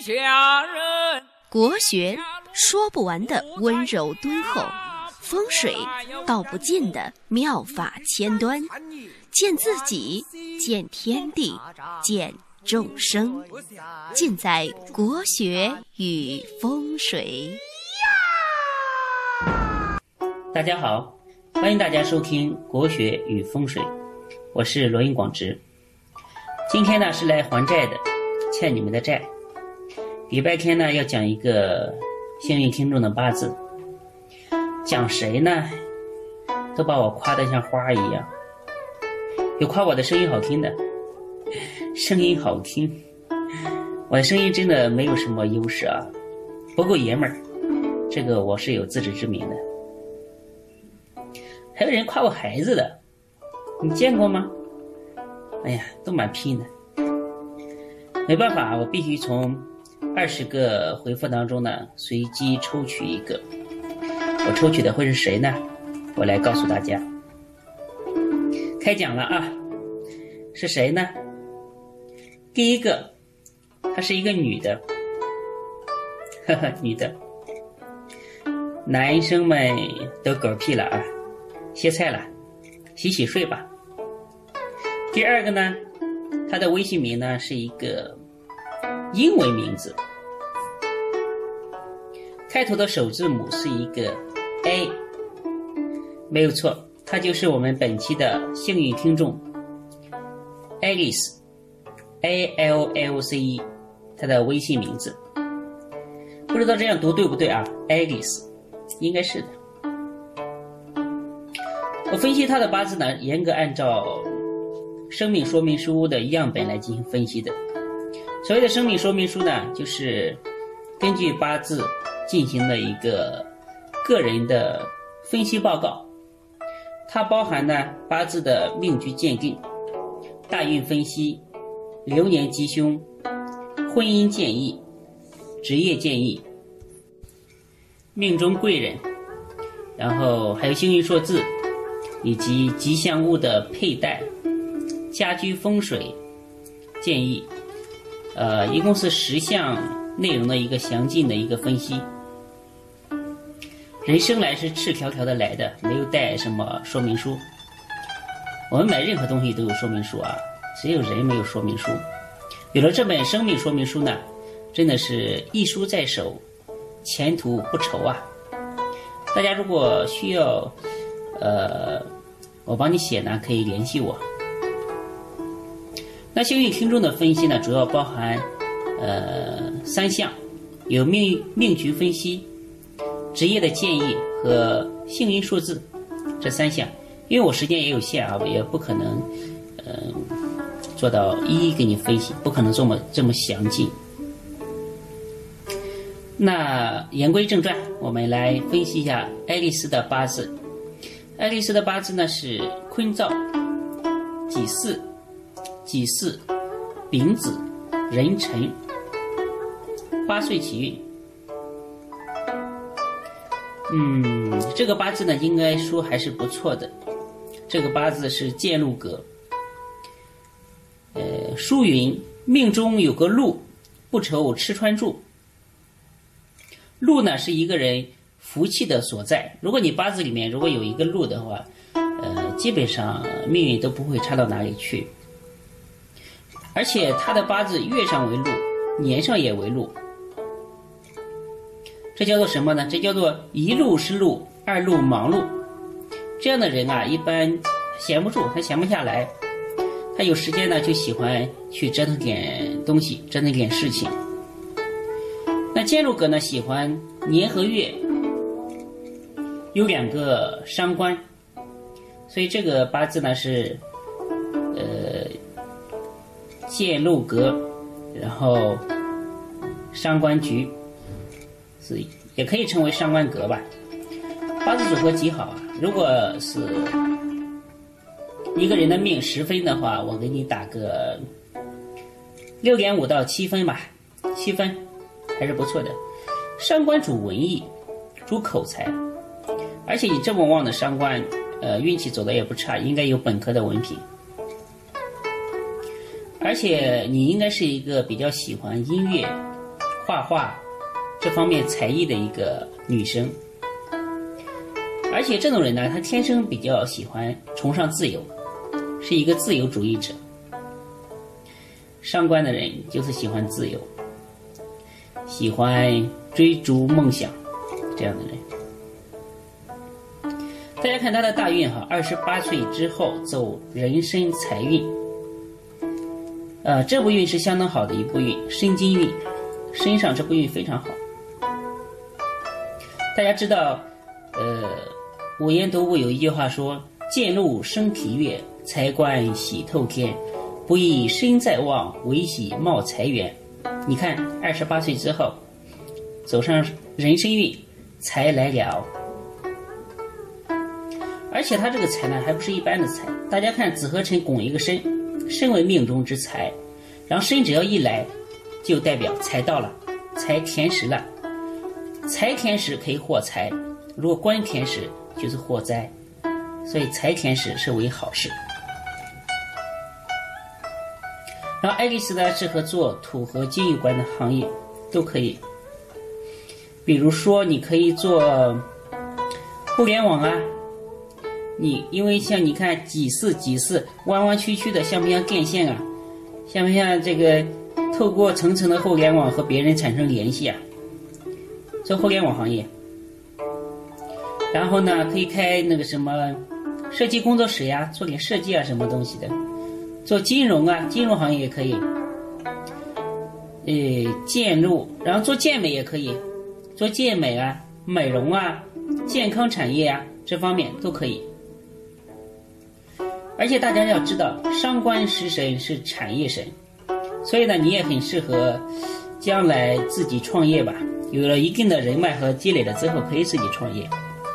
下人。国学说不完的温柔敦厚，风水道不尽的妙法千端，见自己，见天地，见众生，尽在国学与风水。大家好，欢迎大家收听《国学与风水》，我是罗云广直。今天呢是来还债的，欠你们的债。礼拜天呢要讲一个幸运听众的八字，讲谁呢？都把我夸得像花一样。有夸我的声音好听的，声音好听，我的声音真的没有什么优势啊，不够爷们儿，这个我是有自知之明的。还有人夸我孩子的，你见过吗？哎呀，都蛮拼的。没办法，我必须从。二十个回复当中呢，随机抽取一个。我抽取的会是谁呢？我来告诉大家。开讲了啊，是谁呢？第一个，她是一个女的，呵呵，女的。男生们都嗝屁了啊，歇菜了，洗洗睡吧。第二个呢，他的微信名呢是一个。英文名字开头的首字母是一个 A，没有错，它就是我们本期的幸运听众 Alice，A L L C E，它的微信名字，不知道这样读对不对啊？Alice，应该是的。我分析她的八字呢，严格按照生命说明书的样本来进行分析的。所谓的生命说明书呢，就是根据八字进行的一个个人的分析报告，它包含呢八字的命局鉴定、大运分析、流年吉凶、婚姻建议、职业建议、命中贵人，然后还有幸运数字以及吉祥物的佩戴、家居风水建议。呃，一共是十项内容的一个详尽的一个分析。人生来是赤条条的来的，没有带什么说明书。我们买任何东西都有说明书啊，只有人没有说明书。有了这本生命说明书呢，真的是一书在手，前途不愁啊！大家如果需要，呃，我帮你写呢，可以联系我。那幸运听众的分析呢，主要包含，呃，三项，有命命局分析、职业的建议和幸运数字这三项。因为我时间也有限啊，也不可能，嗯，做到一一给你分析，不可能这么这么详尽。那言归正传，我们来分析一下爱丽丝的八字。爱丽丝的八字呢是坤兆己巳。己巳、丙子、壬辰，八岁起运。嗯，这个八字呢，应该说还是不错的。这个八字是建禄格。呃，书云：“命中有个禄，不愁吃穿住。”禄呢，是一个人福气的所在。如果你八字里面如果有一个禄的话，呃，基本上命运都不会差到哪里去。而且他的八字月上为禄，年上也为禄，这叫做什么呢？这叫做一路是路，二路忙碌。这样的人啊，一般闲不住，他闲不下来，他有时间呢，就喜欢去折腾点东西，折腾点事情。那建筑格呢，喜欢年和月有两个伤官，所以这个八字呢是。呃建禄格，然后伤官局，是也可以称为伤官格吧。八字组合极好啊！如果是一个人的命十分的话，我给你打个六点五到七分吧，七分还是不错的。伤官主文艺，主口才，而且你这么旺的伤官，呃，运气走的也不差，应该有本科的文凭。而且你应该是一个比较喜欢音乐、画画这方面才艺的一个女生。而且这种人呢，他天生比较喜欢崇尚自由，是一个自由主义者。上官的人就是喜欢自由，喜欢追逐梦想这样的人。大家看他的大运哈，二十八岁之后走人生财运，呃，这部运是相当好的一部运，身金运，身上这部运非常好。大家知道，呃，五言读物有一句话说：“见禄生体月，财官喜透天。”不以身在旺，唯喜冒财源。你看，二十八岁之后，走上人生运，财来了。而且他这个财呢，还不是一般的财。大家看，子和辰拱一个身，身为命中之财，然后身只要一来，就代表财到了，财填实了。财天时可以获财，如果官天时就是获灾，所以财天时是为好事。然后爱丽丝呢，适合做土和金有关的行业，都可以。比如说，你可以做互联网啊，你因为像你看几次几次弯弯曲曲的，像不像电线啊？像不像这个透过层层的互联网和别人产生联系啊？做互联网行业。然后呢，可以开那个什么设计工作室呀，做点设计啊，什么东西的。做金融啊，金融行业也可以，呃，建筑，然后做健美也可以，做健美啊、美容啊、健康产业啊，这方面都可以。而且大家要知道，伤官食神是产业神，所以呢，你也很适合将来自己创业吧。有了一定的人脉和积累了之后，可以自己创业，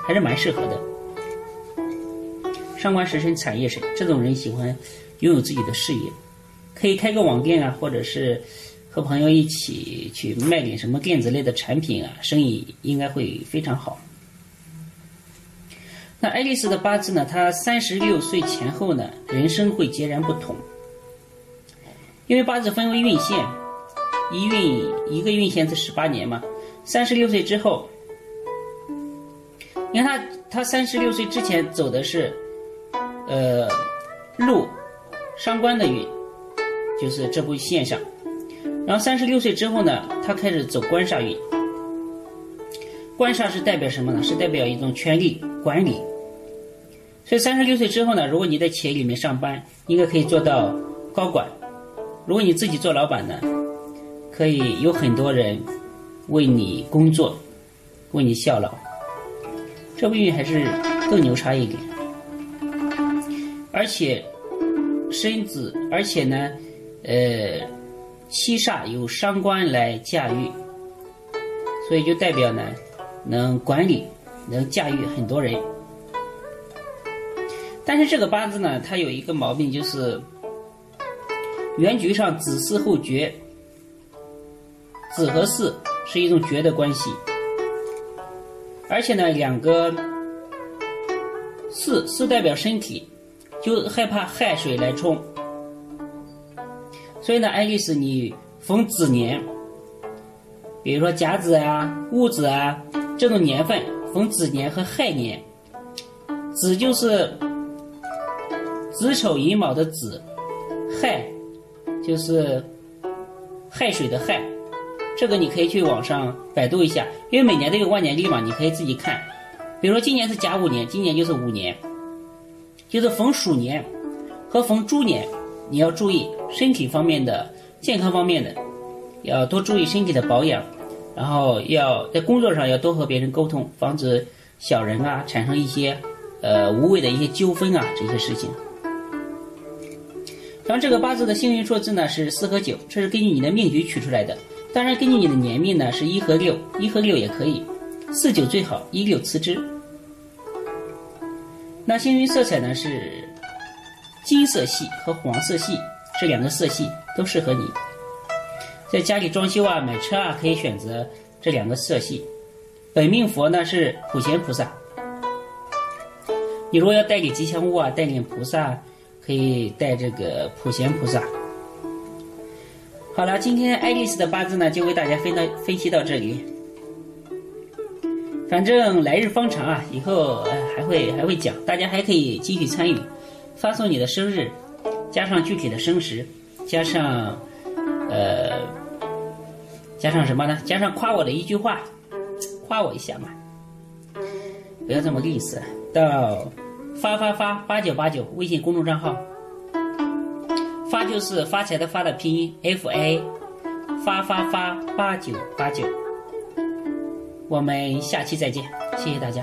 还是蛮适合的。上官食神产业神，这种人喜欢。拥有自己的事业，可以开个网店啊，或者是和朋友一起去卖点什么电子类的产品啊，生意应该会非常好。那爱丽丝的八字呢？她三十六岁前后呢，人生会截然不同。因为八字分为运线，一运一个运线是十八年嘛，三十六岁之后，你看他，他三十六岁之前走的是，呃，禄。伤官的运，就是这部线上。然后三十六岁之后呢，他开始走官煞运。官煞是代表什么呢？是代表一种权力管理。所以三十六岁之后呢，如果你在企业里面上班，应该可以做到高管。如果你自己做老板呢，可以有很多人为你工作，为你效劳。这部运还是更牛叉一点，而且。身子，而且呢，呃，七煞由伤官来驾驭，所以就代表呢，能管理，能驾驭很多人。但是这个八字呢，它有一个毛病，就是原局上子巳后绝，子和巳是一种绝的关系，而且呢，两个巳巳代表身体。就害怕亥水来冲，所以呢，爱丽丝，你逢子年，比如说甲子啊、戊子啊这种年份，逢子年和亥年，子就是子丑寅卯的子，亥就是亥水的亥，这个你可以去网上百度一下，因为每年都有万年历嘛，你可以自己看。比如说今年是甲午年，今年就是五年。就是逢鼠年和逢猪年，你要注意身体方面的健康方面的，要多注意身体的保养，然后要在工作上要多和别人沟通，防止小人啊产生一些呃无谓的一些纠纷啊这些事情。然后这个八字的幸运数字呢是四和九，这是根据你的命局取出来的。当然根据你的年命呢是一和六，一和六也可以，四九最好，一六次之。那幸运色彩呢是金色系和黄色系这两个色系都适合你，在家里装修啊、买车啊可以选择这两个色系。本命佛呢是普贤菩萨，你如果要带给吉祥物啊、带点菩萨，可以带这个普贤菩萨。好了，今天爱丽丝的八字呢，就为大家分到分析到这里。反正来日方长啊，以后还会还会讲，大家还可以继续参与，发送你的生日，加上具体的生时，加上呃，加上什么呢？加上夸我的一句话，夸我一下嘛，不要这么吝啬。到发发发八九八九微信公众账号，发就是发财的发的拼音 F A，发发发八九八九。我们下期再见，谢谢大家。